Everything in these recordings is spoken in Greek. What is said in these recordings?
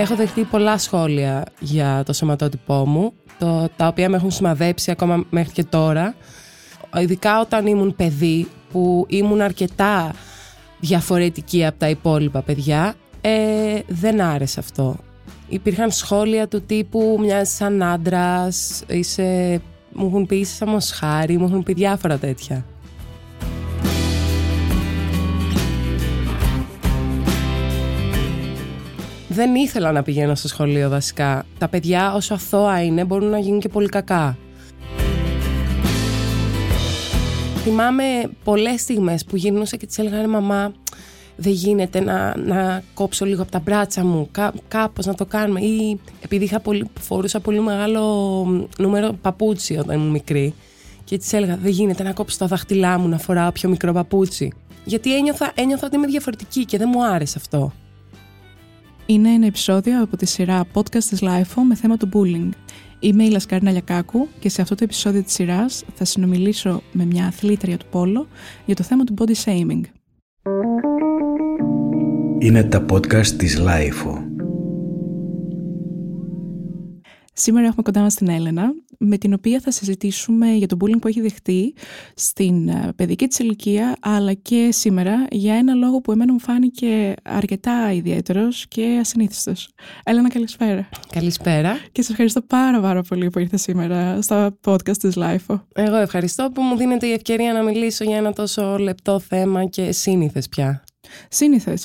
Έχω δεχτεί πολλά σχόλια για το σωματότυπό μου, το, τα οποία με έχουν σημαδέψει ακόμα μέχρι και τώρα. Ειδικά όταν ήμουν παιδί, που ήμουν αρκετά διαφορετική από τα υπόλοιπα παιδιά, ε, δεν άρεσε αυτό. Υπήρχαν σχόλια του τύπου μοιάζει σαν άντρας, είσαι... μου έχουν πει είσαι σαν μοσχάρι, μου έχουν πει διάφορα τέτοια. Δεν ήθελα να πηγαίνω στο σχολείο βασικά. Τα παιδιά όσο αθώα είναι μπορούν να γίνουν και πολύ κακά. Θυμάμαι πολλές στιγμές που γυρνούσα και της έλεγα μαμά δεν γίνεται να, να κόψω λίγο από τα μπράτσα μου, κά, κάπως να το κάνουμε. Ή επειδή είχα πολύ, φορούσα πολύ μεγάλο νούμερο παπούτσι όταν ήμουν μικρή και της έλεγα δεν γίνεται να κόψω τα δάχτυλά μου να φοράω πιο μικρό παπούτσι. Γιατί ένιωθα, ένιωθα ότι είμαι διαφορετική και δεν μου άρεσε αυτό. Είναι ένα επεισόδιο από τη σειρά podcast της LIFO με θέμα το bullying. Είμαι η Λασκαρίνα Λιακάκου και σε αυτό το επεισόδιο της σειράς θα συνομιλήσω με μια αθλήτρια του Πόλο για το θέμα του body shaming. Είναι τα podcast της LIFO. Σήμερα έχουμε κοντά μας την Έλενα, με την οποία θα συζητήσουμε για το bullying που έχει δεχτεί στην ε, παιδική της ηλικία, αλλά και σήμερα για ένα λόγο που εμένα μου φάνηκε αρκετά ιδιαίτερος και ασυνήθιστος. Έλενα, καλησπέρα. Καλησπέρα. Και σε ευχαριστώ πάρα πάρα πολύ που ήρθες σήμερα στα podcast της LIFO. Εγώ ευχαριστώ που μου δίνετε η ευκαιρία να μιλήσω για ένα τόσο λεπτό θέμα και σύνηθες πια. Σύνηθες.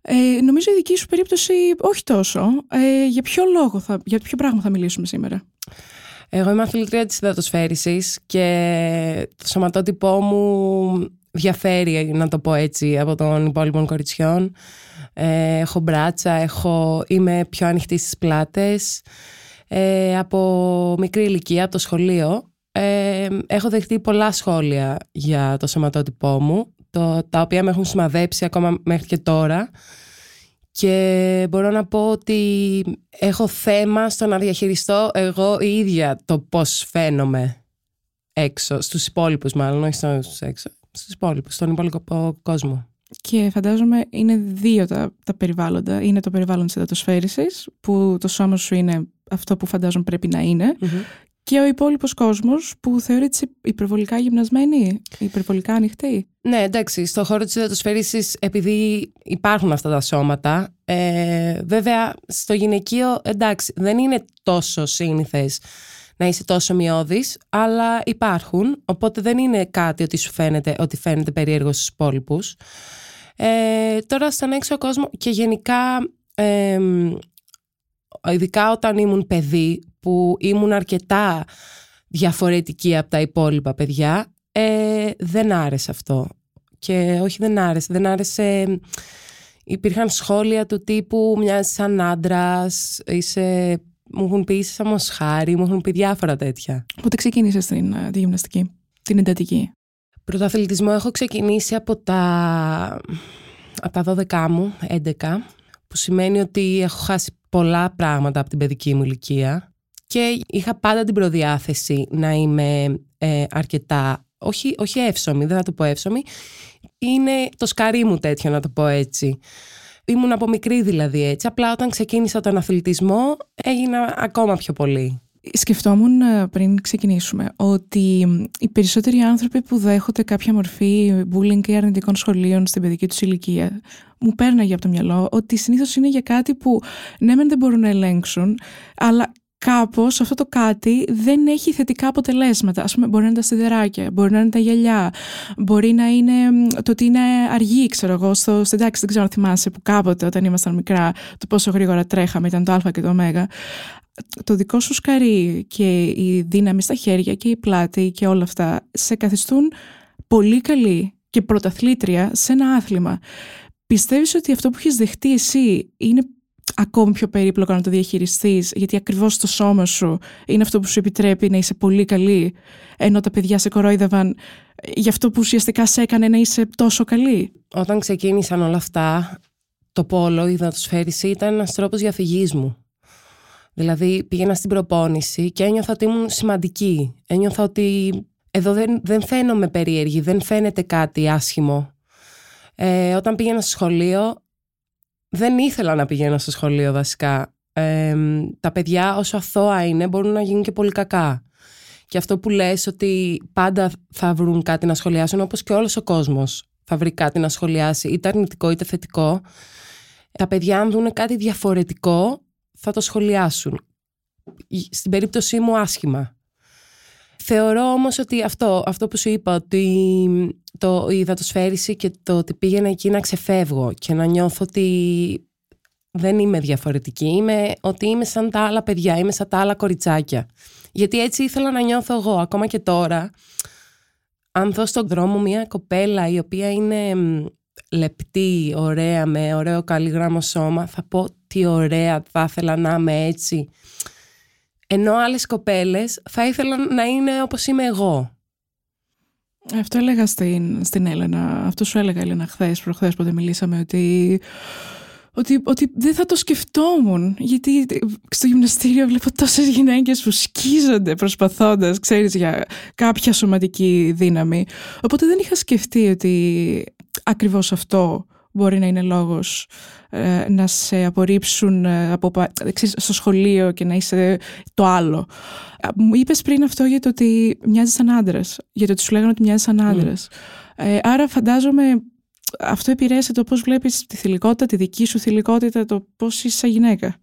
Ε, νομίζω η δική σου περίπτωση όχι τόσο. Ε, για ποιο λόγο, θα, για ποιο πράγμα θα μιλήσουμε σήμερα; Εγώ είμαι αθλητρία της υδατοσφαίρησης και το σωματότυπό μου διαφέρει, να το πω έτσι, από των υπόλοιπων κοριτσιών. Ε, έχω μπράτσα, έχω, είμαι πιο ανοιχτή στις πλάτες. Ε, από μικρή ηλικία, από το σχολείο, ε, έχω δεχτεί πολλά σχόλια για το σωματότυπό μου, το, τα οποία με έχουν σημαδέψει ακόμα μέχρι και τώρα και μπορώ να πω ότι έχω θέμα στο να διαχειριστώ εγώ η ίδια το πώς φαίνομαι έξω, στους υπόλοιπους μάλλον, όχι στους έξω, στους υπόλοιπους, στον υπόλοιπο κόσμο. Και φαντάζομαι είναι δύο τα, τα περιβάλλοντα. Είναι το περιβάλλον της υδατοσφαίρησης, που το σώμα σου είναι αυτό που φαντάζομαι πρέπει να ειναι και ο υπόλοιπος κόσμος που θεωρείται υπερβολικά γυμνασμένη, υπερβολικά ανοιχτή. Ναι, εντάξει, στο χώρο της υδατοσφαίρηση, επειδή υπάρχουν αυτά τα σώματα, ε, βέβαια στο γυναικείο, εντάξει, δεν είναι τόσο σύνηθες να είσαι τόσο μειώδης, αλλά υπάρχουν. Οπότε δεν είναι κάτι ότι σου φαίνεται ότι φαίνεται περίεργο στους υπόλοιπους. Ε, τώρα στον έξω κόσμο και γενικά ε, ειδικά όταν ήμουν παιδί που ήμουν αρκετά διαφορετική από τα υπόλοιπα παιδιά ε, δεν άρεσε αυτό. Και όχι δεν άρεσε. Δεν άρεσε υπήρχαν σχόλια του τύπου μοιάζεις σαν άντρας, είσαι μου έχουν πει είσαι σαν μοσχάρι μου έχουν πει διάφορα τέτοια Πότε ξεκίνησες την, ε, τη γυμναστική, την εντατική; Πρωτοαθλητισμό έχω ξεκινήσει από τα, από τα 12 μου, 11 που σημαίνει ότι έχω χάσει πολλά πράγματα από την παιδική μου ηλικία και είχα πάντα την προδιάθεση να είμαι ε, αρκετά, όχι, όχι εύσομη, δεν θα το πω εύσομη, είναι το σκαρί μου τέτοιο να το πω έτσι. Ήμουν από μικρή δηλαδή έτσι, απλά όταν ξεκίνησα τον αθλητισμό έγινα ακόμα πιο πολύ. Σκεφτόμουν ε, πριν ξεκινήσουμε ότι οι περισσότεροι άνθρωποι που δέχονται κάποια μορφή bullying ή αρνητικών σχολείων στην παιδική τους ηλικία μου πέρναγε από το μυαλό ότι συνήθως είναι για κάτι που ναι μεν δεν μπορούν να ελέγξουν αλλά κάπως αυτό το κάτι δεν έχει θετικά αποτελέσματα. Ας πούμε μπορεί να είναι τα σιδεράκια, μπορεί να είναι τα γυαλιά, μπορεί να είναι το ότι είναι αργή, ξέρω εγώ, στο, στην τάξη, δεν ξέρω αν θυμάσαι που κάποτε όταν ήμασταν μικρά το πόσο γρήγορα τρέχαμε, ήταν το α και το ω το δικό σου σκαρί και η δύναμη στα χέρια και η πλάτη και όλα αυτά σε καθιστούν πολύ καλή και πρωταθλήτρια σε ένα άθλημα. Πιστεύεις ότι αυτό που έχεις δεχτεί εσύ είναι ακόμη πιο περίπλοκο να το διαχειριστείς γιατί ακριβώς το σώμα σου είναι αυτό που σου επιτρέπει να είσαι πολύ καλή ενώ τα παιδιά σε κορόιδευαν για αυτό που ουσιαστικά σε έκανε να είσαι τόσο καλή. Όταν ξεκίνησαν όλα αυτά το πόλο, η δατοσφαίριση ήταν ένας τρόπος διαφυγής μου. Δηλαδή πήγαινα στην προπόνηση και ένιωθα ότι ήμουν σημαντική. Ένιωθα ότι εδώ δεν, δεν φαίνομαι περίεργη, δεν φαίνεται κάτι άσχημο. Ε, όταν πήγαινα στο σχολείο δεν ήθελα να πηγαίνω στο σχολείο βασικά. Ε, τα παιδιά όσο αθώα είναι μπορούν να γίνουν και πολύ κακά. Και αυτό που λες ότι πάντα θα βρουν κάτι να σχολιάσουν όπως και όλος ο κόσμος θα βρει κάτι να σχολιάσει είτε αρνητικό είτε θετικό. Τα παιδιά αν δουν κάτι διαφορετικό θα το σχολιάσουν. Στην περίπτωσή μου άσχημα. Θεωρώ όμως ότι αυτό, αυτό που σου είπα, ότι το, η υδατοσφαίριση και το ότι πήγαινα εκεί να ξεφεύγω και να νιώθω ότι δεν είμαι διαφορετική, είμαι ότι είμαι σαν τα άλλα παιδιά, είμαι σαν τα άλλα κοριτσάκια. Γιατί έτσι ήθελα να νιώθω εγώ, ακόμα και τώρα. Αν δω στον δρόμο μια κοπέλα η οποία είναι λεπτή, ωραία, με ωραίο καλλιγράμμο σώμα, θα πω τι ωραία θα ήθελα να είμαι έτσι. Ενώ άλλες κοπέλες θα ήθελαν να είναι όπως είμαι εγώ. Αυτό έλεγα στην, στην Έλενα, αυτό σου έλεγα Έλενα χθες, προχθές που μιλήσαμε, ότι ότι, ότι δεν θα το σκεφτόμουν γιατί στο γυμναστήριο βλέπω τόσες γυναίκες που σκίζονται προσπαθώντας ξέρεις για κάποια σωματική δύναμη οπότε δεν είχα σκεφτεί ότι ακριβώς αυτό μπορεί να είναι λόγος ε, να σε απορρίψουν ε, από, ξέρεις, στο σχολείο και να είσαι το άλλο. Μου είπες πριν αυτό για το ότι μοιάζεις σαν άντρας, για το ότι σου λέγανε ότι μοιάζεις σαν άντρας. Ε, άρα φαντάζομαι αυτό επηρέασε το πώς βλέπεις τη θηλυκότητα, τη δική σου θηλυκότητα, το πώς είσαι σαν γυναίκα.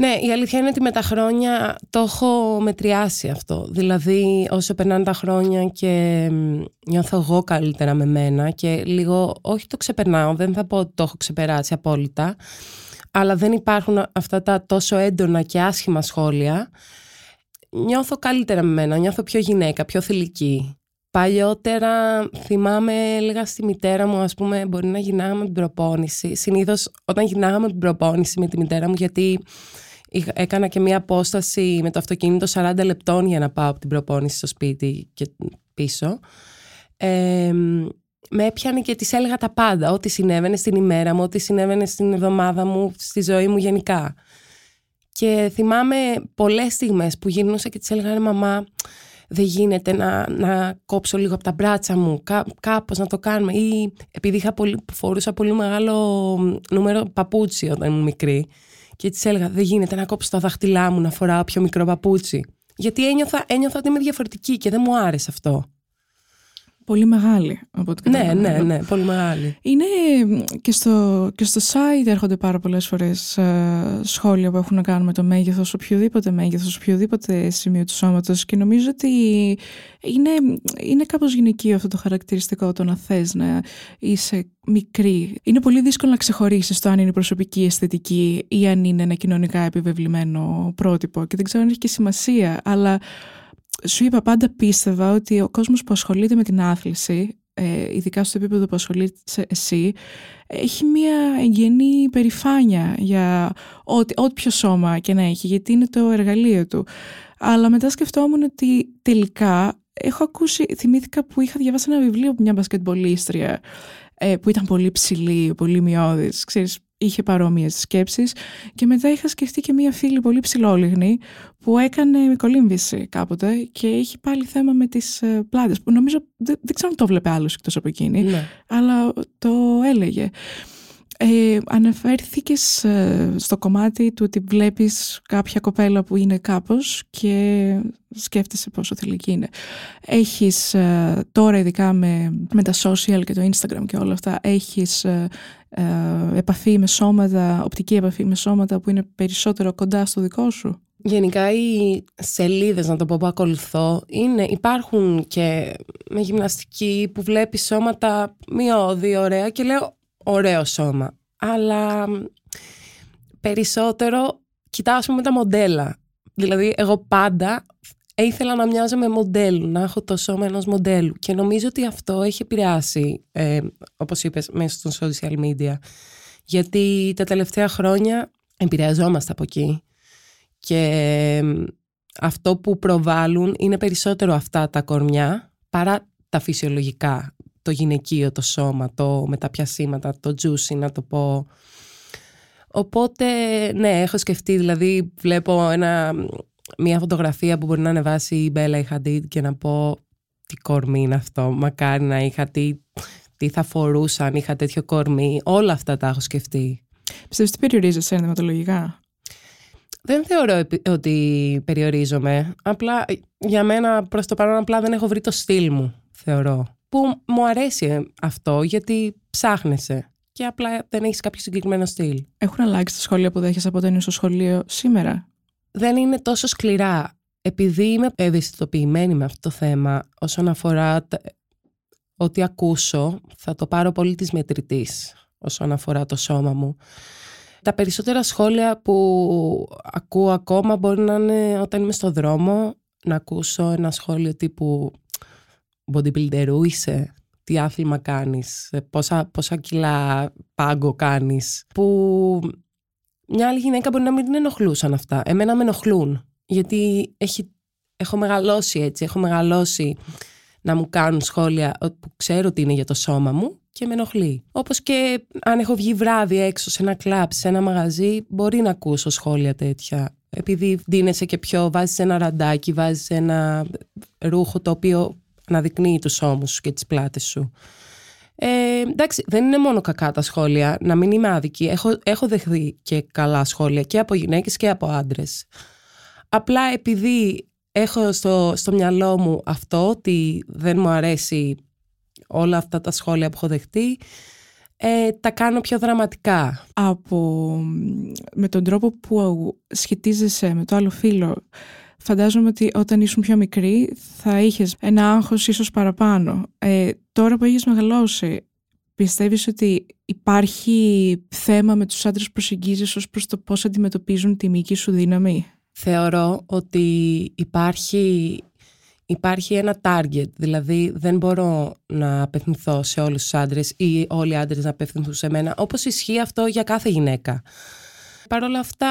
Ναι, η αλήθεια είναι ότι με τα χρόνια το έχω μετριάσει αυτό. Δηλαδή, όσο περνάνε τα χρόνια και νιώθω εγώ καλύτερα με μένα και λίγο, όχι το ξεπερνάω, δεν θα πω ότι το έχω ξεπεράσει απόλυτα, αλλά δεν υπάρχουν αυτά τα τόσο έντονα και άσχημα σχόλια. Νιώθω καλύτερα με μένα, νιώθω πιο γυναίκα, πιο θηλυκή. Παλιότερα θυμάμαι, έλεγα στη μητέρα μου, ας πούμε, μπορεί να γυρνάγαμε την προπόνηση. Συνήθως όταν γυρνάγαμε την προπόνηση με τη μητέρα μου, γιατί έκανα και μία απόσταση με το αυτοκίνητο 40 λεπτών για να πάω από την προπόνηση στο σπίτι και πίσω. Ε, με έπιανε και της έλεγα τα πάντα, ό,τι συνέβαινε στην ημέρα μου, ό,τι συνέβαινε στην εβδομάδα μου, στη ζωή μου γενικά. Και θυμάμαι πολλές στιγμές που γυρνούσα και της έλεγα, μαμά, δεν γίνεται να, να κόψω λίγο από τα μπράτσα μου, κά, κάπως να το κάνουμε. Ή επειδή είχα πολύ, φορούσα πολύ μεγάλο νούμερο παπούτσι όταν ήμουν μικρή και τη έλεγα δεν γίνεται να κόψω τα δάχτυλά μου να φοράω πιο μικρό παπούτσι. Γιατί ένιωθα, ένιωθα ότι είμαι διαφορετική και δεν μου άρεσε αυτό. Πολύ μεγάλη από ό,τι Ναι, ναι, ναι, πολύ μεγάλη. Είναι και στο, και στο site έρχονται πάρα πολλές φορές ε, σχόλια που έχουν να κάνουν με το μέγεθος, οποιοδήποτε μέγεθος, οποιοδήποτε σημείο του σώματος και νομίζω ότι είναι, είναι κάπως γυναικείο αυτό το χαρακτηριστικό το να θες να είσαι μικρή. Είναι πολύ δύσκολο να ξεχωρίσεις το αν είναι προσωπική αισθητική ή αν είναι ένα κοινωνικά επιβεβλημένο πρότυπο και δεν ξέρω αν έχει και σημασία, αλλά σου είπα πάντα πίστευα ότι ο κόσμος που ασχολείται με την άθληση, ε, ειδικά στο επίπεδο που ασχολείσαι εσύ, έχει μια εγγενή περηφάνεια για ό,τι, ό,τι ποιο σώμα και να έχει, γιατί είναι το εργαλείο του. Αλλά μετά σκεφτόμουν ότι τελικά έχω ακούσει, θυμήθηκα που είχα διαβάσει ένα βιβλίο από μια μπασκετμπολίστρια ε, που ήταν πολύ ψηλή, πολύ μειώδης, ξέρεις, είχε παρόμοιες σκέψεις και μετά είχα σκεφτεί και μία φίλη πολύ ψηλόλιγνη που έκανε κολύμβηση κάποτε και έχει πάλι θέμα με τις ε, πλάτες που νομίζω δεν, δεν ξέρω αν το βλέπε άλλος εκτός από εκείνη ναι. αλλά το έλεγε. Ε, αναφέρθηκες ε, στο κομμάτι του ότι βλέπεις κάποια κοπέλα που είναι κάπως και σκέφτεσαι πόσο θηλυκή είναι. Έχεις ε, τώρα ειδικά με, με τα social και το instagram και όλα αυτά έχεις ε, επαφή με σώματα, οπτική επαφή με σώματα που είναι περισσότερο κοντά στο δικό σου; Γενικά οι σελίδες, να το πω που ακολουθώ, είναι, υπάρχουν και με γυμναστική που βλέπεις σώματα μειώδη, ωραία και λέω ωραίο σώμα. Αλλά περισσότερο κοιτάω με τα μοντέλα. Δηλαδή εγώ πάντα ήθελα να μοιάζω με μοντέλου, να έχω το σώμα ενός μοντέλου και νομίζω ότι αυτό έχει επηρεάσει, ε, όπως είπες, μέσα στο social media. Γιατί τα τελευταία χρόνια επηρεαζόμαστε από εκεί και αυτό που προβάλλουν είναι περισσότερο αυτά τα κορμιά παρά τα φυσιολογικά το γυναικείο το σώμα, το με τα πιασίματα, το juicy να το πω. Οπότε, ναι, έχω σκεφτεί, δηλαδή βλέπω ένα, μια φωτογραφία που μπορεί να ανεβάσει η Μπέλα η Χαντίτ και να πω τι κορμί είναι αυτό, μακάρι να είχα τι, τι θα φορούσα αν είχα τέτοιο κορμί. Όλα αυτά τα έχω σκεφτεί. Πιστεύεις ότι περιορίζεσαι ενδυματολογικά. Δεν θεωρώ επι- ότι περιορίζομαι. Απλά για μένα προς το παρόν απλά δεν έχω βρει το στυλ μου, θεωρώ. Που μου αρέσει αυτό γιατί ψάχνεσαι και απλά δεν έχεις κάποιο συγκεκριμένο στυλ. Έχουν αλλάξει τα σχόλια που δέχεσαι από όταν είσαι στο σχολείο σήμερα; δεν είναι τόσο σκληρά. Επειδή είμαι ευαισθητοποιημένη με αυτό το θέμα όσον αφορά τα- ό,τι ακούσω, θα το πάρω πολύ της μετρητής όσον αφορά το σώμα μου. Τα περισσότερα σχόλια που ακούω ακόμα μπορεί να είναι όταν είμαι στο δρόμο να ακούσω ένα σχόλιο τύπου bodybuilderού είσαι, τι άθλημα κάνεις, ε, πόσα, πόσα κιλά πάγκο κάνεις, που μια άλλη γυναίκα μπορεί να μην την ενοχλούσαν αυτά. Εμένα με ενοχλούν. Γιατί έχει, έχω μεγαλώσει έτσι. Έχω μεγαλώσει να μου κάνουν σχόλια που ξέρω ότι είναι για το σώμα μου και με ενοχλεί. Όπως και αν έχω βγει βράδυ έξω σε ένα κλαμπ, σε ένα μαγαζί, μπορεί να ακούσω σχόλια τέτοια. Επειδή δίνεσαι και πιο, βάζεις ένα ραντάκι, βάζεις ένα ρούχο το οποίο αναδεικνύει τους ώμους σου και τις πλάτες σου. Ε, εντάξει, δεν είναι μόνο κακά τα σχόλια, να μην είμαι άδικη. Έχω, έχω δεχθεί και καλά σχόλια και από γυναίκες και από άντρες. Απλά επειδή έχω στο, στο μυαλό μου αυτό ότι δεν μου αρέσει όλα αυτά τα σχόλια που έχω δεχτεί, ε, τα κάνω πιο δραματικά. Από, με τον τρόπο που σχετίζεσαι με το άλλο φίλο, φαντάζομαι ότι όταν ήσουν πιο μικρή θα είχες ένα άγχος ίσως παραπάνω. Ε, τώρα που έχεις μεγαλώσει, πιστεύεις ότι υπάρχει θέμα με τους άντρες προσεγγίζεις ως προς το πώς αντιμετωπίζουν τη μυϊκή σου δύναμη; Θεωρώ ότι υπάρχει, υπάρχει ένα target, δηλαδή δεν μπορώ να απευθυνθώ σε όλους τους άντρες ή όλοι οι άντρες να απευθυνθούν σε μένα, όπως ισχύει αυτό για κάθε γυναίκα. Παρ' όλα αυτά,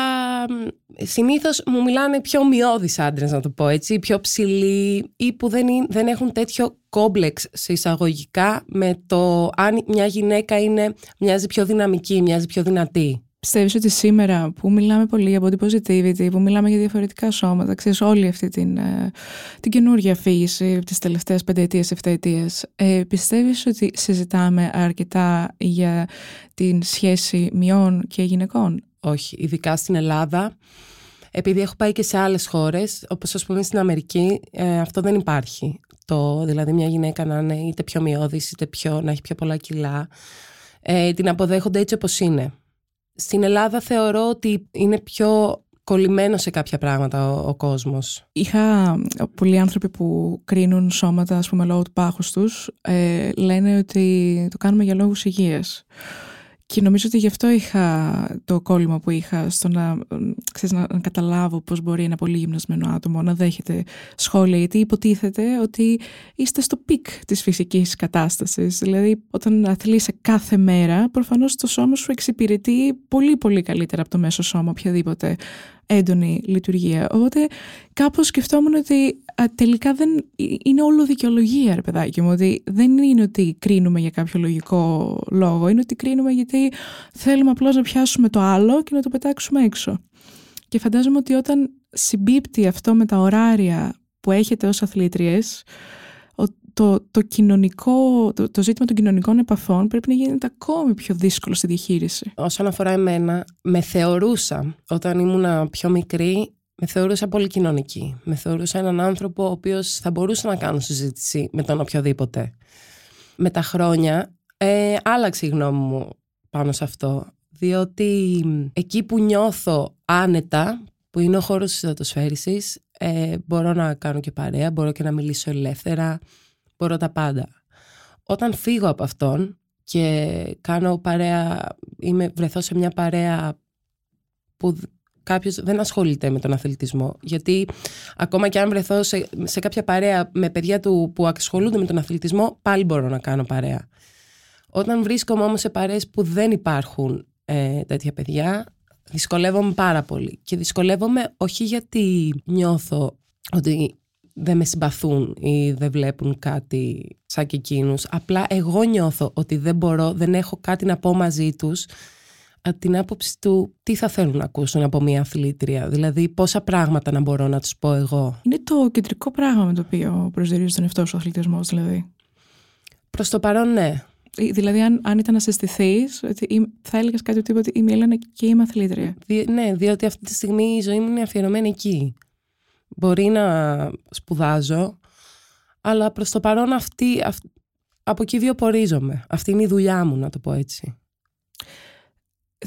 συνήθως μου μιλάνε πιο ομοιώδεις άντρες, να το πω έτσι, πιο ψηλοί ή που δεν, είναι, δεν έχουν τέτοιο κόμπλεξ σε εισαγωγικά με το αν μια γυναίκα είναι, μοιάζει πιο δυναμική, μοιάζει πιο δυνατή. Πιστεύεις ότι σήμερα που μιλάμε πολύ για body positivity, που μιλάμε για διαφορετικά σώματα, ξέρεις όλη αυτή την, ε, την καινούργια αφήγηση τις τελευταίες πενταετίες, εφταετίες, ε, πιστεύεις ότι συζητάμε αρκετά για την σχέση μειών και γυναικών; Όχι, ειδικά στην Ελλάδα. Επειδή έχω πάει και σε άλλες χώρες, όπως ας πούμε στην Αμερική, ε, αυτό δεν υπάρχει. Το, δηλαδή μια γυναίκα να είναι είτε πιο μειώδης, είτε πιο, να έχει πιο πολλά κιλά. Ε, την αποδέχονται έτσι όπως είναι. Στην Ελλάδα θεωρώ ότι είναι πιο κολλημένο σε κάποια πράγματα ο, ο κόσμος. Είχα πολλοί άνθρωποι που κρίνουν σώματα, ας πούμε, λόγω του πάχους τους, ε, λένε ότι το κάνουμε για λόγους υγείας. Και νομίζω ότι γι' αυτό είχα το κόλλημα που είχα στο να, ξέρεις, να, να καταλάβω πώς μπορεί ένα πολύ γυμνασμένο άτομο να δέχεται σχόλια, γιατί υποτίθεται ότι είστε στο peak της φυσικής κατάστασης. Δηλαδή, όταν αθλείσαι κάθε μέρα, προφανώς το σώμα σου εξυπηρετεί πολύ πολύ καλύτερα από το μέσο σώμα οποιαδήποτε έντονη λειτουργία. Οπότε κάπως σκεφτόμουν ότι α, τελικά δεν είναι όλο δικαιολογία, ρε παιδάκι μου, ότι δεν είναι ότι κρίνουμε για κάποιο λογικό λόγο, είναι ότι κρίνουμε γιατί θέλουμε απλώς να πιάσουμε το άλλο και να το πετάξουμε έξω. Και φαντάζομαι ότι όταν συμπίπτει αυτό με τα ωράρια που έχετε ως αθλήτριες, το, το, κοινωνικό, το, το ζήτημα των κοινωνικών επαφών πρέπει να γίνεται ακόμη πιο δύσκολο στη διαχείριση. Όσον αφορά εμένα, με θεωρούσα όταν ήμουν πιο μικρή, με θεωρούσα πολύ κοινωνική. Με θεωρούσα έναν άνθρωπο ο οποίος θα μπορούσε να κάνω συζήτηση με τον οποιοδήποτε. Με τα χρόνια ε, άλλαξε η γνώμη μου πάνω σε αυτό. Διότι εκεί που νιώθω άνετα, που είναι ο χώρος της υδατοσφαίρισης, ε, μπορώ να κάνω και παρέα, μπορώ και να μιλήσω ελεύθερα, μπορώ τα πάντα. Όταν φύγω από αυτόν και κάνω παρέα, είμαι, βρεθώ σε μια παρέα που κάποιος δεν ασχολείται με τον αθλητισμό. Γιατί ακόμα και αν βρεθώ σε, σε κάποια παρέα με παιδιά του που ασχολούνται με τον αθλητισμό, πάλι μπορώ να κάνω παρέα. Όταν βρίσκομαι όμως σε παρέες που δεν υπάρχουν ε, τέτοια παιδιά, δυσκολεύομαι πάρα πολύ. Και δυσκολεύομαι όχι γιατί νιώθω ότι δεν με συμπαθούν ή δεν βλέπουν κάτι σαν και εκείνους. Απλά εγώ νιώθω ότι δεν μπορώ, δεν έχω κάτι να πω μαζί τους από την άποψη του τι θα θέλουν να ακούσουν από μια αθλήτρια. Δηλαδή πόσα πράγματα να μπορώ να τους πω εγώ. Είναι το κεντρικό πράγμα με το οποίο προσδιορίζει τον εαυτό σου ο αθλητισμός δηλαδή. Προς το παρόν ναι. Δηλαδή, αν, αν ήταν να συστηθείς, θα έλεγες κάτι τύπο ότι είμαι η Έλενα και είμαι αθλήτρια. ναι, διότι αυτή τη στιγμή η ζωή μου είναι αφιερωμένη εκεί. Μπορεί να σπουδάζω, αλλά προς το παρόν αυτή, από εκεί βιοπορίζομαι. Αυτή είναι η δουλειά μου, να το πω έτσι.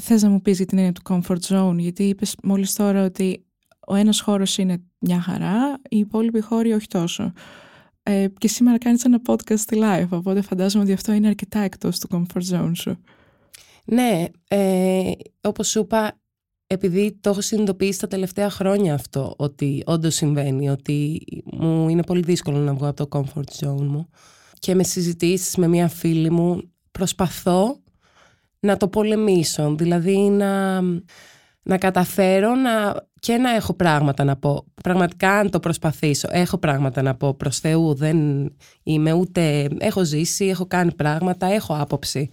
Θες να μου πεις για την έννοια του comfort zone, γιατί είπες μόλις τώρα ότι ο ένας χώρος είναι μια χαρά, οι υπόλοιποι χώροι όχι τόσο. Ε, και σήμερα κάνεις ένα podcast live, οπότε φαντάζομαι ότι αυτό είναι αρκετά εκτός του comfort zone σου. Ναι, ε, όπως σου είπα, επειδή το έχω συνειδητοποιήσει τα τελευταία χρόνια αυτό, ότι όντως συμβαίνει, ότι μου είναι πολύ δύσκολο να βγω από το comfort zone μου και με συζητήσεις με μια φίλη μου προσπαθώ να το πολεμήσω, δηλαδή να, να καταφέρω να, και να έχω πράγματα να πω. Πραγματικά αν το προσπαθήσω, έχω πράγματα να πω προς Θεού, δεν είμαι ούτε, έχω ζήσει, έχω κάνει πράγματα, έχω άποψη.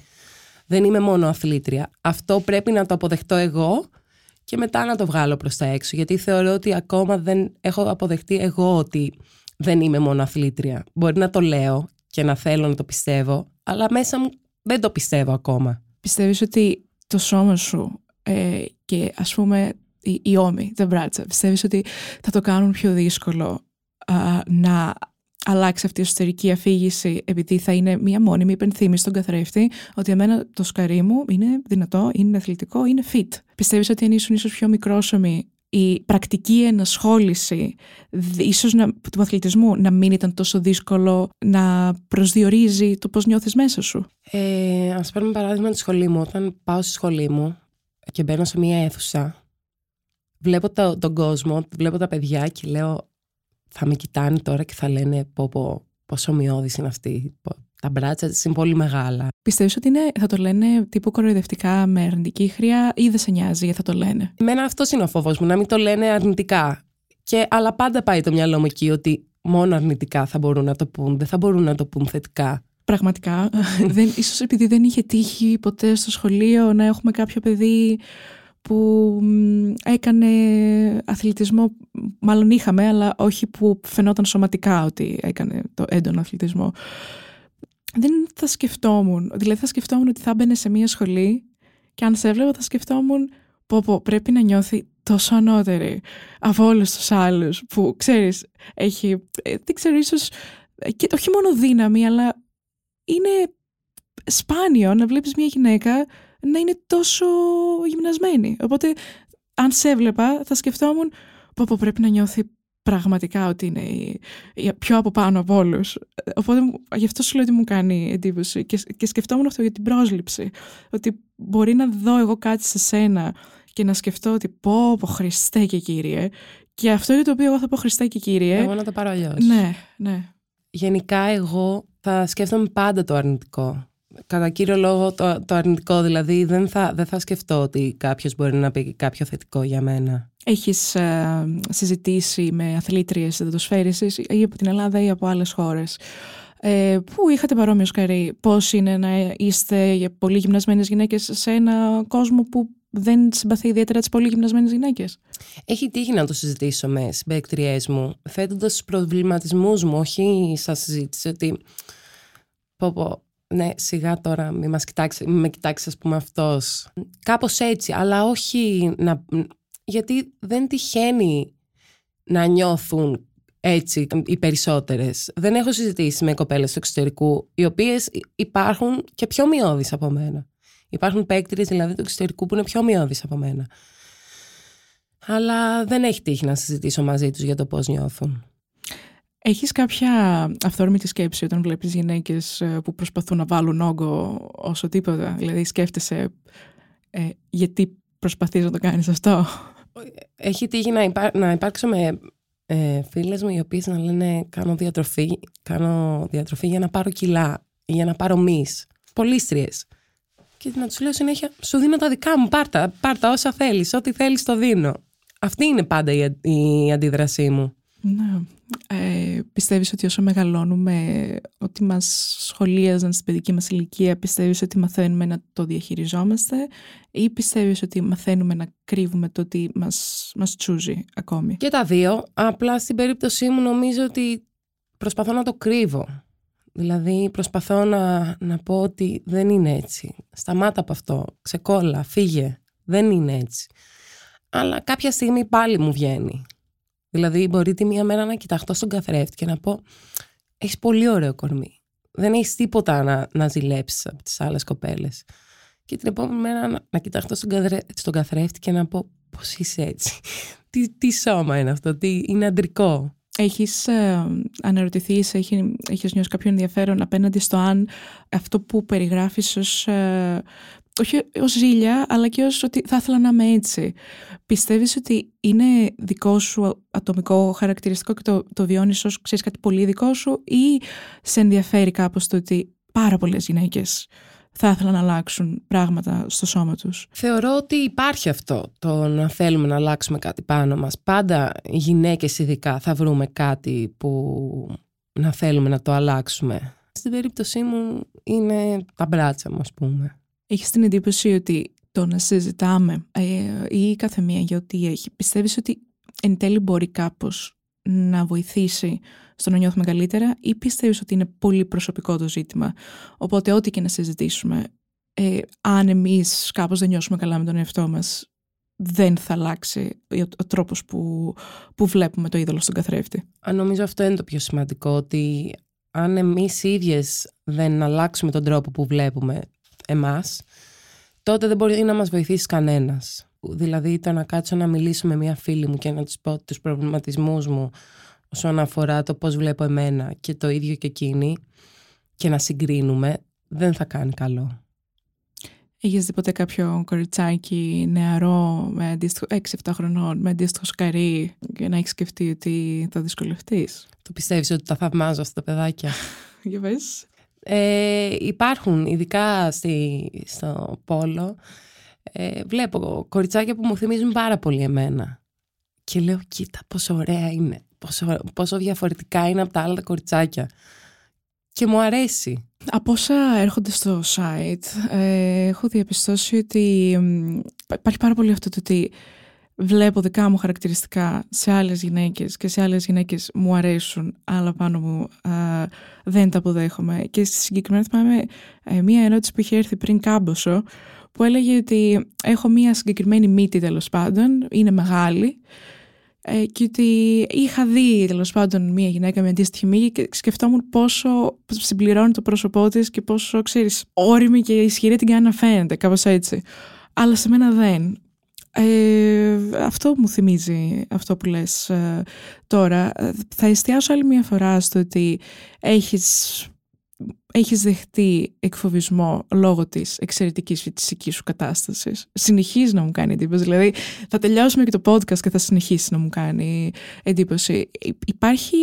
Δεν είμαι μόνο αθλήτρια. Αυτό πρέπει να το αποδεχτώ εγώ και μετά να το βγάλω προς τα έξω. Γιατί θεωρώ ότι ακόμα δεν έχω αποδεχτεί εγώ ότι δεν είμαι μόνο αθλήτρια. Μπορεί να το λέω και να θέλω να το πιστεύω, αλλά μέσα μου δεν το πιστεύω ακόμα. Πιστεύεις ότι το σώμα σου ε, και ας πούμε οι, οι ώμοι, τα μπράτσα, πιστεύεις ότι θα το κάνουν πιο δύσκολο να αλλάξει αυτή η εσωτερική αφήγηση επειδή θα είναι μία μόνιμη υπενθύμηση στον καθρέφτη ότι εμένα το σκαρί μου είναι δυνατό, είναι αθλητικό, είναι fit. Πιστεύεις ότι αν ήσουν ίσως πιο μικρόσωμοι η πρακτική ενασχόληση ίσως να, του αθλητισμού να μην ήταν τόσο δύσκολο να προσδιορίζει το πώς νιώθεις μέσα σου; Ε, ας πάρουμε παράδειγμα τη σχολή μου. Όταν πάω στη σχολή μου και μπαίνω σε μια αίθουσα βλέπω το, τον κόσμο, βλέπω τα παιδιά και λέω θα με κοιτάνε τώρα και θα λένε πω, πω, πόσο μειώδης είναι αυτή. Τα μπράτσα της είναι πολύ μεγάλα. Πιστεύεις ότι είναι, θα το λένε τύπου κοροϊδευτικά με αρνητική χρειά ή δεν σε νοιάζει γιατί θα το λένε; Εμένα αυτός είναι ο φόβος μου, να μην το λένε αρνητικά. Και, αλλά πάντα πάει το μυαλό μου εκεί ότι μόνο αρνητικά θα μπορούν να το πούν, δεν θα μπορούν να το πούν θετικά. Πραγματικά. δεν, ίσως επειδή δεν είχε τύχει ποτέ στο σχολείο να έχουμε κάποιο παιδί που έκανε αθλητισμό, μάλλον είχαμε, αλλά όχι που φαινόταν σωματικά ότι έκανε το έντονο αθλητισμό. Δεν θα σκεφτόμουν, δηλαδή θα σκεφτόμουν ότι θα μπαινε σε μια σχολή και αν σε έβλεπα θα σκεφτόμουν πω, πω πρέπει να νιώθει τόσο ανώτερη από όλους τους άλλους που ξέρεις έχει, ε, δεν ξέρω ίσως ε, και όχι μόνο δύναμη αλλά είναι σπάνιο να βλέπεις μια γυναίκα να είναι τόσο γυμνασμένη. Οπότε, αν σε έβλεπα, θα σκεφτόμουν πω, πω πρέπει να νιώθει πραγματικά ότι είναι η, πιο από πάνω από όλους. Οπότε, γι' αυτό σου λέω ότι μου κάνει εντύπωση. Και, και σκεφτόμουν αυτό για την πρόσληψη. Ότι μπορεί να δω εγώ κάτι σε σένα και να σκεφτώ ότι πω, πω Χριστέ και Κύριε. Και αυτό για το οποίο εγώ θα πω Χριστέ και Κύριε. Εγώ να το πάρω αλλιώς. Ναι, ναι. Γενικά, εγώ θα σκέφτομαι πάντα το αρνητικό κατά κύριο λόγο το, το αρνητικό, δηλαδή δεν θα, δεν θα σκεφτώ ότι κάποιος μπορεί να πει κάποιο θετικό για μένα. Έχεις ε, συζητήσει με αθλήτριες εντοσφαίρισης ή από την Ελλάδα ή από άλλες χώρες ε, που είχατε παρόμοιο σκαρί; Πώς είναι να είστε πολύ γυμνασμένες γυναίκες σε ένα κόσμο που δεν συμπαθεί ιδιαίτερα τις πολύ γυμνασμένες γυναίκες; Έχει τύχει να το συζητήσω με συμπαίκτριές μου, θέτοντας τους προβληματισμούς μου, όχι σαν συζήτηση, ότι πω, πω, ναι, σιγά τώρα, μη, μας κοιτάξει, μη με κοιτάξεις ας πούμε αυτός. Κάπως έτσι, αλλά όχι να... Γιατί δεν τυχαίνει να νιώθουν έτσι οι περισσότερες. Δεν έχω συζητήσει με κοπέλες του εξωτερικού, οι οποίες υπάρχουν και πιο μειώδεις από μένα. Υπάρχουν παίκτηρες δηλαδή του εξωτερικού που είναι πιο μειώδεις από μένα. Αλλά δεν έχει τύχει να συζητήσω μαζί τους για το πώς νιώθουν. Έχεις κάποια αυθόρμητη σκέψη όταν βλέπεις γυναίκες ε, που προσπαθούν να βάλουν όγκο όσο τίποτα; Δηλαδή σκέφτεσαι ε, γιατί προσπαθείς να το κάνεις αυτό; Έχει τύχει να, υπά, να υπάρξω με ε, φίλες μου οι οποίες να λένε κάνω διατροφή, κάνω διατροφή για να πάρω κιλά, για να πάρω μυς. Πολύστριες. Και να τους λέω συνέχεια, σου δίνω τα δικά μου, πάρτα, πάρτα όσα θέλεις, ό,τι θέλεις το δίνω. Αυτή είναι πάντα η, η αντίδρασή μου. Ναι. Ε, πιστεύεις ότι όσο μεγαλώνουμε, ότι μας σχολίαζαν στην παιδική μας ηλικία, πιστεύεις ότι μαθαίνουμε να το διαχειριζόμαστε ή πιστεύεις ότι μαθαίνουμε να κρύβουμε το ότι μας, μας τσούζει ακόμη; Και τα δύο. Απλά στην περίπτωσή μου νομίζω ότι προσπαθώ να το κρύβω. Δηλαδή προσπαθώ να, να πω ότι δεν είναι έτσι. Σταμάτα από αυτό. Ξεκόλα, φύγε. Δεν είναι έτσι. Αλλά κάποια στιγμή πάλι μου βγαίνει. Δηλαδή μπορεί τη μία μέρα να κοιταχτώ στον καθρέφτη και να πω έχεις πολύ ωραίο κορμί. Δεν έχεις τίποτα να, να ζηλέψεις από τις άλλες κοπέλες. Και την επόμενη μέρα να, να κοιταχτώ στον, στον καθρέφτη και να πω πώς είσαι έτσι. τι, τι σώμα είναι αυτό, τι είναι αντρικό. Έχεις ε, αναρωτηθείς, έχει, έχεις νιώσει κάποιο ενδιαφέρον απέναντι στο αν αυτό που περιγράφεις ως, ε, όχι ως ζήλια, αλλά και ως ότι θα ήθελα να είμαι έτσι. Πιστεύεις ότι είναι δικό σου ατομικό χαρακτηριστικό και το, το βιώνεις ως ξέρεις κάτι πολύ δικό σου ή σε ενδιαφέρει κάπως το ότι πάρα πολλές γυναίκες θα ήθελαν να αλλάξουν πράγματα στο σώμα τους; Θεωρώ ότι υπάρχει αυτό το να θέλουμε να αλλάξουμε κάτι πάνω μας. Πάντα οι γυναίκες ειδικά θα βρούμε κάτι που να θέλουμε να το αλλάξουμε. Στην περίπτωσή μου είναι τα μπράτσα μου ας πούμε. Έχεις την εντύπωση ότι το να συζητάμε ε, ή κάθε μία για ό,τι έχει, πιστεύεις ότι εν τέλει μπορεί κάπως να βοηθήσει στο να νιώθουμε καλύτερα ή πιστεύεις ότι είναι πολύ προσωπικό το ζήτημα; Οπότε ό,τι και να συζητήσουμε, ε, αν εμείς κάπως δεν νιώσουμε καλά με τον εαυτό μας, δεν θα αλλάξει ο, ο τρόπος που, που βλέπουμε το είδωλο στον καθρέφτη. Αν νομίζω αυτό είναι το πιο σημαντικό, ότι αν εμείς οι ίδιες δεν αλλάξουμε τον τρόπο που βλέπουμε εμάς, τότε δεν μπορεί να μας βοηθήσει κανένας. Δηλαδή το να κάτσω να μιλήσω με μια φίλη μου και να της πω τους προβληματισμούς μου όσον αφορά το πώς βλέπω εμένα και το ίδιο και εκείνη και να συγκρίνουμε, δεν θα κάνει καλό. Έχεις δει ποτέ κάποιο κοριτσάκι νεαρό με αντίστοιχο 6-7 χρονών με αντίστοιχο σκαρί και να έχεις σκεφτεί ότι θα δυσκολευτείς; Το πιστεύεις ότι τα θαυμάζω αυτά τα παιδάκια; Για πες. Ε, υπάρχουν ειδικά στη, στο πόλο ε, βλέπω κοριτσάκια που μου θυμίζουν πάρα πολύ εμένα και λέω κοίτα πόσο ωραία είναι πόσο, πόσο διαφορετικά είναι από τα άλλα κοριτσάκια. Και μου αρέσει. Από όσα έρχονται στο site, ε, έχω διαπιστώσει ότι υπάρχει πάρα πολύ αυτό το ότι βλέπω δικά μου χαρακτηριστικά σε άλλες γυναίκες και σε άλλες γυναίκες μου αρέσουν, αλλά πάνω μου δεν τα αποδέχομαι. Και συγκεκριμένα θυμάμαι ε, μία ερώτηση που είχε έρθει πριν κάμποσο, που έλεγε ότι έχω μία συγκεκριμένη μύτη τέλος πάντων, είναι μεγάλη, ε, και ότι είχα δει τέλος πάντων μια γυναίκα με αντίστοιχη μύγη και σκεφτόμουν πόσο συμπληρώνει το πρόσωπό της και πόσο ξέρεις, όρημη και ισχυρή την κάνει να φαίνεται, κάπως έτσι. Αλλά σε μένα δεν. Ε, αυτό μου θυμίζει αυτό που λες ε, τώρα. Θα εστιάσω άλλη μια φορά στο ότι έχεις έχεις δεχτεί εκφοβισμό λόγω της εξαιρετικής φυσικής σου κατάστασης. Συνεχίζεις να μου κάνει εντύπωση. Δηλαδή θα τελειώσουμε και το podcast και θα συνεχίσει να μου κάνει εντύπωση. Υπάρχει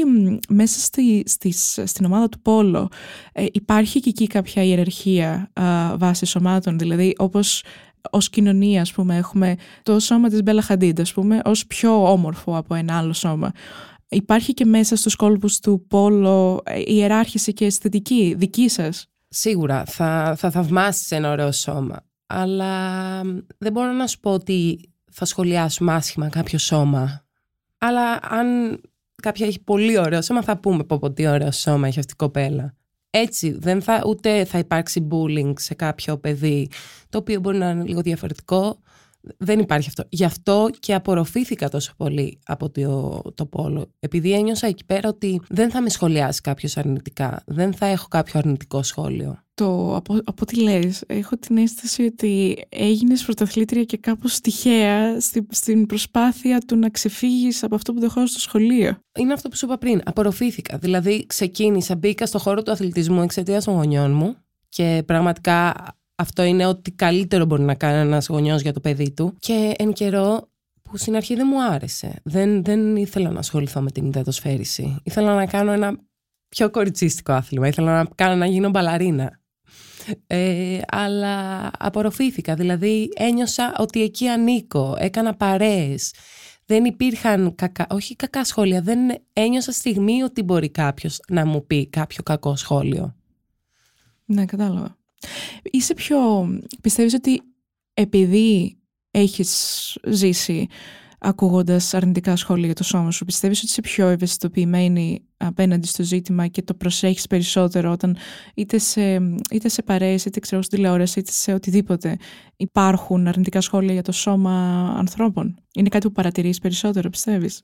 μέσα στη, στις, στην ομάδα του Πόλο ε, υπάρχει και εκεί κάποια ιεραρχία α, βάσει σωμάτων. Δηλαδή όπως ως κοινωνία, ας πούμε, έχουμε το σώμα της Μπέλα Χαντίντα, ας πούμε, ως πιο όμορφο από ένα άλλο σώμα. Υπάρχει και μέσα στους κόλπους του πόλο η ε, ιεράρχηση και αισθητική δική σας; Σίγουρα θα, θα θαυμάσεις ένα ωραίο σώμα. Αλλά δεν μπορώ να σου πω ότι θα σχολιάσουμε άσχημα κάποιο σώμα. Αλλά αν κάποια έχει πολύ ωραίο σώμα θα πούμε πω, πω τι ωραίο σώμα έχει αυτή η κοπέλα. Έτσι, δεν θα, ούτε θα υπάρξει bullying σε κάποιο παιδί το οποίο μπορεί να είναι λίγο διαφορετικό δεν υπάρχει αυτό. Γι' αυτό και απορροφήθηκα τόσο πολύ από το, το πόλο. Επειδή ένιωσα εκεί πέρα ότι δεν θα με σχολιάσει κάποιος αρνητικά. Δεν θα έχω κάποιο αρνητικό σχόλιο. Το, από, από ό,τι λες, έχω την αίσθηση ότι έγινες πρωταθλήτρια και κάπως τυχαία στη, στην προσπάθεια του να ξεφύγεις από αυτό που δεχόσαι στο σχολείο. Είναι αυτό που σου είπα πριν. Απορροφήθηκα. Δηλαδή ξεκίνησα, μπήκα στο χώρο του αθλητισμού εξαιτίας των γονιών μου και πραγματικά αυτό είναι ότι καλύτερο μπορεί να κάνει ένας γονιός για το παιδί του. Και εν καιρό που στην αρχή δεν μου άρεσε. Δεν, δεν ήθελα να ασχοληθώ με την ιδεατοσφαίριση. Ήθελα να κάνω ένα πιο κοριτσίστικο άθλημα. Ήθελα να, κάνω, να γίνω μπαλαρίνα. Ε, αλλά απορροφήθηκα. Δηλαδή ένιωσα ότι εκεί ανήκω. Έκανα παρέες. Δεν υπήρχαν κακά, όχι κακά σχόλια. Δεν ένιωσα στιγμή ότι μπορεί κάποιος να μου πει κάποιο κακό σχόλιο. Ναι, κατάλαβα. Είσαι πιο... Πιστεύεις ότι επειδή έχεις ζήσει ακούγοντας αρνητικά σχόλια για το σώμα σου. Πιστεύεις ότι είσαι πιο ευαισθητοποιημένη απέναντι στο ζήτημα και το προσέχεις περισσότερο όταν είτε σε, είτε σε παρέες, είτε ξέρω στην τηλεόραση, είτε σε οτιδήποτε υπάρχουν αρνητικά σχόλια για το σώμα ανθρώπων; Είναι κάτι που παρατηρείς περισσότερο, πιστεύεις;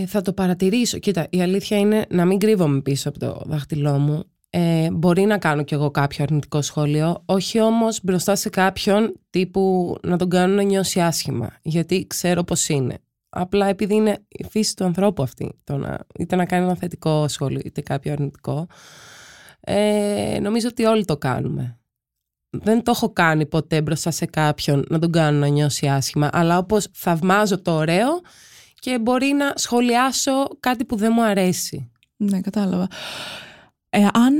Ε, θα το παρατηρήσω. Κοίτα, η αλήθεια είναι να μην κρύβομαι πίσω από το δάχτυλό μου. Ε, μπορεί να κάνω κι εγώ κάποιο αρνητικό σχόλιο, όχι όμως μπροστά σε κάποιον τύπου να τον κάνω να νιώσει άσχημα, γιατί ξέρω πώς είναι. Απλά επειδή είναι η φύση του ανθρώπου αυτή, το να, είτε να κάνει ένα θετικό σχόλιο είτε κάποιο αρνητικό, ε, νομίζω ότι όλοι το κάνουμε. Δεν το έχω κάνει ποτέ μπροστά σε κάποιον να τον κάνω να νιώσει άσχημα, αλλά όπως θαυμάζω το ωραίο και μπορεί να σχολιάσω κάτι που δεν μου αρέσει. Ναι, κατάλαβα. Ε, αν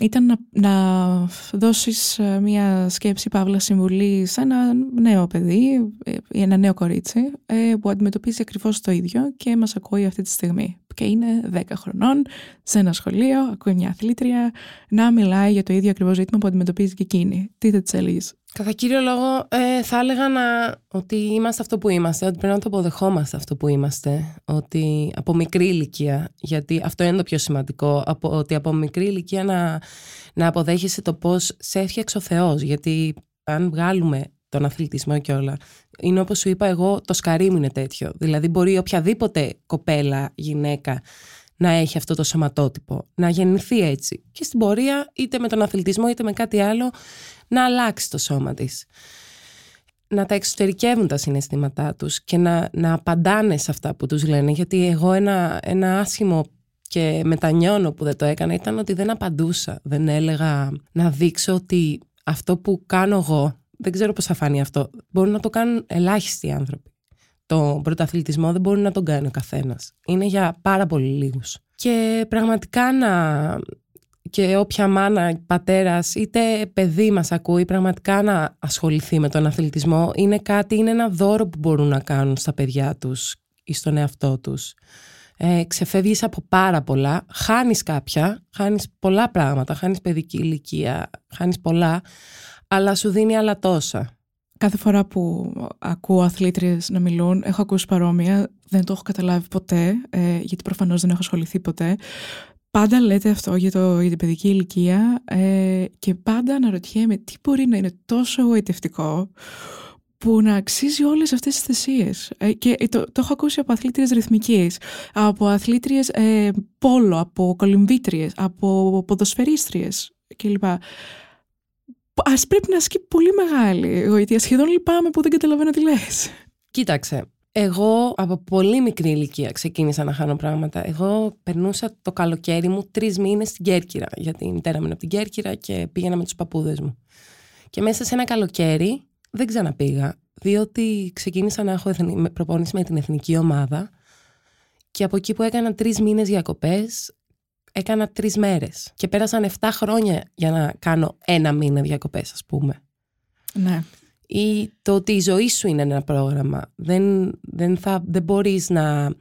ήταν να, να δώσεις ε, μια σκέψη παύλα συμβουλή σε ένα νέο παιδί ε, ή ένα νέο κορίτσι ε, που αντιμετωπίζει ακριβώς το ίδιο και μας ακούει αυτή τη στιγμή και είναι 10 χρονών σε ένα σχολείο, ακούει μια αθλήτρια να μιλάει για το ίδιο ακριβώς ζήτημα που αντιμετωπίζει και εκείνη. Τι θα της έλεγες; Κατά κύριο λόγο, ε, θα έλεγα να, ότι είμαστε αυτό που είμαστε, ότι πρέπει να το αποδεχόμαστε αυτό που είμαστε. Ότι από μικρή ηλικία, γιατί αυτό είναι το πιο σημαντικό, από, ότι από μικρή ηλικία να, να αποδέχεσαι το πώς σε έφτιαξε ο Θεός. Γιατί αν βγάλουμε τον αθλητισμό και όλα, είναι όπως σου είπα εγώ, το σκαρί μου είναι τέτοιο. Δηλαδή, μπορεί οποιαδήποτε κοπέλα, γυναίκα να έχει αυτό το σωματότυπο, να γεννηθεί έτσι. Και στην πορεία, είτε με τον αθλητισμό είτε με κάτι άλλο, να αλλάξει το σώμα της. Να τα εξωτερικεύουν τα συναισθήματά τους και να, να απαντάνε σε αυτά που τους λένε. Γιατί εγώ ένα, ένα άσχημο και μετανιώνω που δεν το έκανα ήταν ότι δεν απαντούσα. Δεν έλεγα να δείξω ότι αυτό που κάνω εγώ, δεν ξέρω πώς θα φανεί αυτό, μπορούν να το κάνουν ελάχιστοι άνθρωποι. Το πρωταθλητισμό δεν μπορεί να τον κάνει ο καθένας. Είναι για πάρα πολύ λίγους. Και πραγματικά να, και όποια μάνα, πατέρας, είτε παιδί μας ακούει πραγματικά να ασχοληθεί με τον αθλητισμό είναι κάτι, είναι ένα δώρο που μπορούν να κάνουν στα παιδιά τους ή στον εαυτό τους. Ε, ξεφεύγεις από πάρα πολλά, χάνεις κάποια, χάνεις πολλά πράγματα, χάνεις παιδική ηλικία, χάνεις πολλά, αλλά σου δίνει άλλα τόσα. Κάθε φορά που ακούω αθλήτριες να μιλούν, έχω ακούσει παρόμοια, δεν το έχω καταλάβει ποτέ, ε, γιατί προφανώς δεν έχω ασχοληθεί ποτέ. Πάντα λέτε αυτό για, το, για την παιδική ηλικία ε, και πάντα αναρωτιέμαι τι μπορεί να είναι τόσο εγωιτευτικό που να αξίζει όλες αυτές τις θυσίες. Ε, και το, το έχω ακούσει από αθλήτριες ρυθμικής, από αθλήτριες ε, πόλο, από κολυμβήτριες, από ποδοσφαιρίστριες κλπ. Ας πρέπει να ασκεί πολύ μεγάλη εγωιτεία. Σχεδόν λυπάμαι που δεν καταλαβαίνω τι λες. Κοίταξε, εγώ από πολύ μικρή ηλικία ξεκίνησα να χάνω πράγματα. Εγώ περνούσα το καλοκαίρι μου τρεις μήνες στην Κέρκυρα, γιατί η μητέρα μου είναι από την Κέρκυρα και πήγαινα με τους παππούδες μου. Και μέσα σε ένα καλοκαίρι δεν ξαναπήγα, διότι ξεκίνησα να έχω προπόνηση με την εθνική ομάδα. Και από εκεί που έκανα τρεις μήνες διακοπές, έκανα τρεις μέρες. Και πέρασαν 7 χρόνια για να κάνω ένα μήνα διακοπές, ας πούμε. Ναι ή το ότι η ζωή σου είναι ένα πρόγραμμα. Δεν, δεν, θα, δεν μπορείς να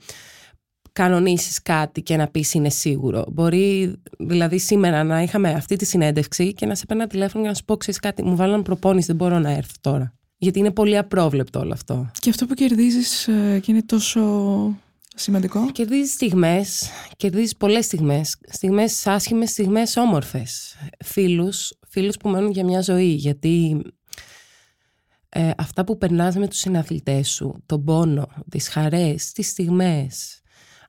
κανονίσεις κάτι και να πεις είναι σίγουρο. Μπορεί δηλαδή σήμερα να είχαμε αυτή τη συνέντευξη και να σε παίρνω τηλέφωνο για να σου πω ξέρεις κάτι, μου βάλαν προπόνηση, δεν μπορώ να έρθω τώρα. Γιατί είναι πολύ απρόβλεπτο όλο αυτό. Και αυτό που κερδίζεις ε, και είναι τόσο σημαντικό; Κερδίζεις στιγμές, κερδίζεις πολλές στιγμές. Στιγμές άσχημες, στιγμές όμορφες. Φίλους, φίλους που μένουν για μια ζωή. Γιατί ε, αυτά που περνάς με τους συναθλητές σου, τον πόνο, τις χαρές, τις στιγμές,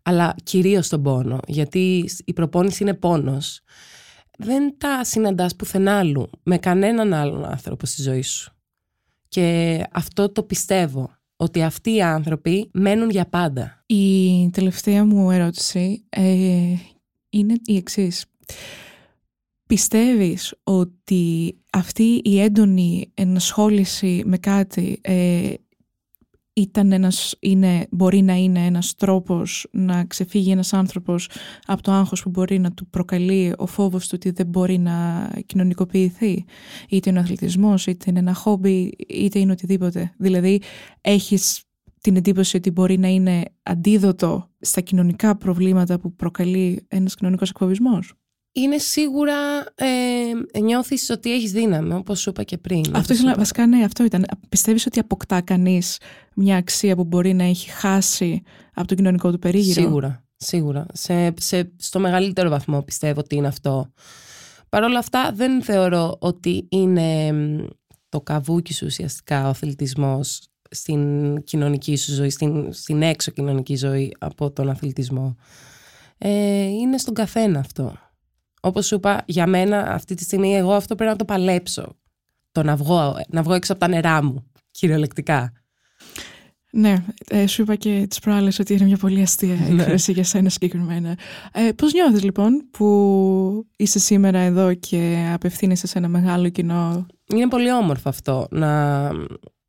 αλλά κυρίως τον πόνο, γιατί η προπόνηση είναι πόνος, δεν τα συναντάς πουθενά άλλου, με κανέναν άλλον άνθρωπο στη ζωή σου. Και αυτό το πιστεύω, ότι αυτοί οι άνθρωποι μένουν για πάντα. Η τελευταία μου ερώτηση ε, είναι η εξής. Πιστεύεις ότι αυτή η έντονη ενασχόληση με κάτι ε, ήταν ένας, είναι, μπορεί να είναι ένας τρόπος να ξεφύγει ένας άνθρωπος από το άγχος που μπορεί να του προκαλεί ο φόβος του ότι δεν μπορεί να κοινωνικοποιηθεί είτε είναι ο αθλητισμός, είτε είναι ένα χόμπι, είτε είναι οτιδήποτε. Δηλαδή έχεις την εντύπωση ότι μπορεί να είναι αντίδοτο στα κοινωνικά προβλήματα που προκαλεί ένας κοινωνικός εκφοβισμός; Είναι σίγουρα ε, νιώθεις ότι έχεις δύναμη, όπως σου είπα και πριν. Αυτό ήθελα, βασικά ναι, αυτό ήταν. Πιστεύεις ότι αποκτά κανείς μια αξία που μπορεί να έχει χάσει από τον κοινωνικό του περίγυρο; Σίγουρα, σίγουρα. Σε, σε, στο μεγαλύτερο βαθμό πιστεύω ότι είναι αυτό. Παρ' όλα αυτά δεν θεωρώ ότι είναι το καβούκι σου ουσιαστικά ο αθλητισμός στην κοινωνική σου ζωή, στην, στην έξω κοινωνική ζωή από τον αθλητισμό. Ε, είναι στον καθένα αυτό. Όπως σου είπα, για μένα αυτή τη στιγμή εγώ αυτό πρέπει να το παλέψω. Το να βγω, να βγω έξω από τα νερά μου, κυριολεκτικά. Ναι, ε, σου είπα και τις προάλλες ότι είναι μια πολύ αστεία ναι. έκφραση για σένα συγκεκριμένα. Ε, πώς νιώθεις λοιπόν που είσαι σήμερα εδώ και απευθύνεσαι σε ένα μεγάλο κοινό; Είναι πολύ όμορφο αυτό. Να...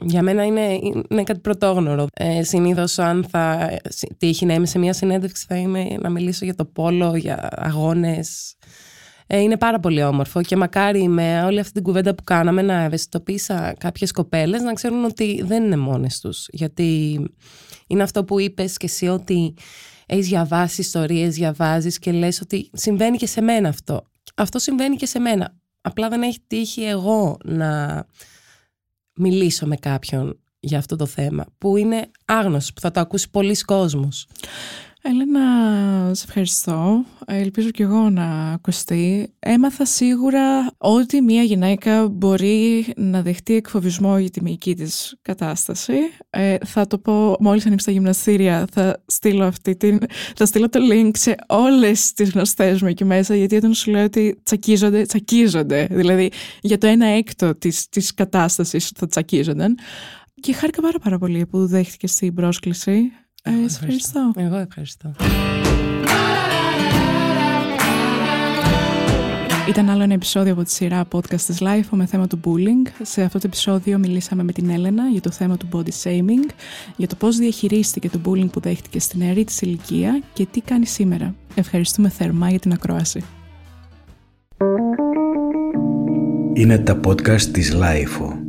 Για μένα είναι, είναι κάτι πρωτόγνωρο. Ε, συνήθως αν θα τύχει να είμαι σε μια συνέντευξη θα είμαι να μιλήσω για το πόλο, για αγώνες ε, είναι πάρα πολύ όμορφο και μακάρι με όλη αυτή την κουβέντα που κάναμε να ευαισθητοποίησα κάποιες κοπέλες να ξέρουν ότι δεν είναι μόνες τους. Γιατί είναι αυτό που είπες και εσύ ότι έχεις διαβάσει ιστορίες, διαβάζεις και λες ότι συμβαίνει και σε μένα αυτό. Αυτό συμβαίνει και σε μένα. Απλά δεν έχει τύχει εγώ να μιλήσω με κάποιον για αυτό το θέμα που είναι άγνωστο, που θα το ακούσει πολλοί κόσμος. Έλενα, σε ευχαριστώ. Ελπίζω και εγώ να ακουστεί. Έμαθα σίγουρα ότι μια γυναίκα μπορεί να δεχτεί εκφοβισμό για τη μυϊκή της κατάσταση. Ε, θα το πω μόλις ανοίξει τα γυμναστήρια, θα στείλω, αυτή την, θα στείλω το link σε όλες τις γνωστές μου εκεί μέσα, γιατί όταν σου λέω ότι τσακίζονται, τσακίζονται. Δηλαδή για το ένα έκτο της, της κατάστασης θα τσακίζονταν. Και χάρηκα πάρα πάρα πολύ που δέχτηκες την πρόσκληση. Ε, ευχαριστώ. Εγώ ευχαριστώ. Ήταν άλλο ένα επεισόδιο από τη σειρά podcast της Life με θέμα του bullying. Σε αυτό το επεισόδιο μιλήσαμε με την Έλενα για το θέμα του body shaming, για το πώς διαχειρίστηκε το bullying που δέχτηκε στην νεαρή της ηλικία και τι κάνει σήμερα. Ευχαριστούμε θερμά για την ακρόαση. Είναι τα podcast της Life.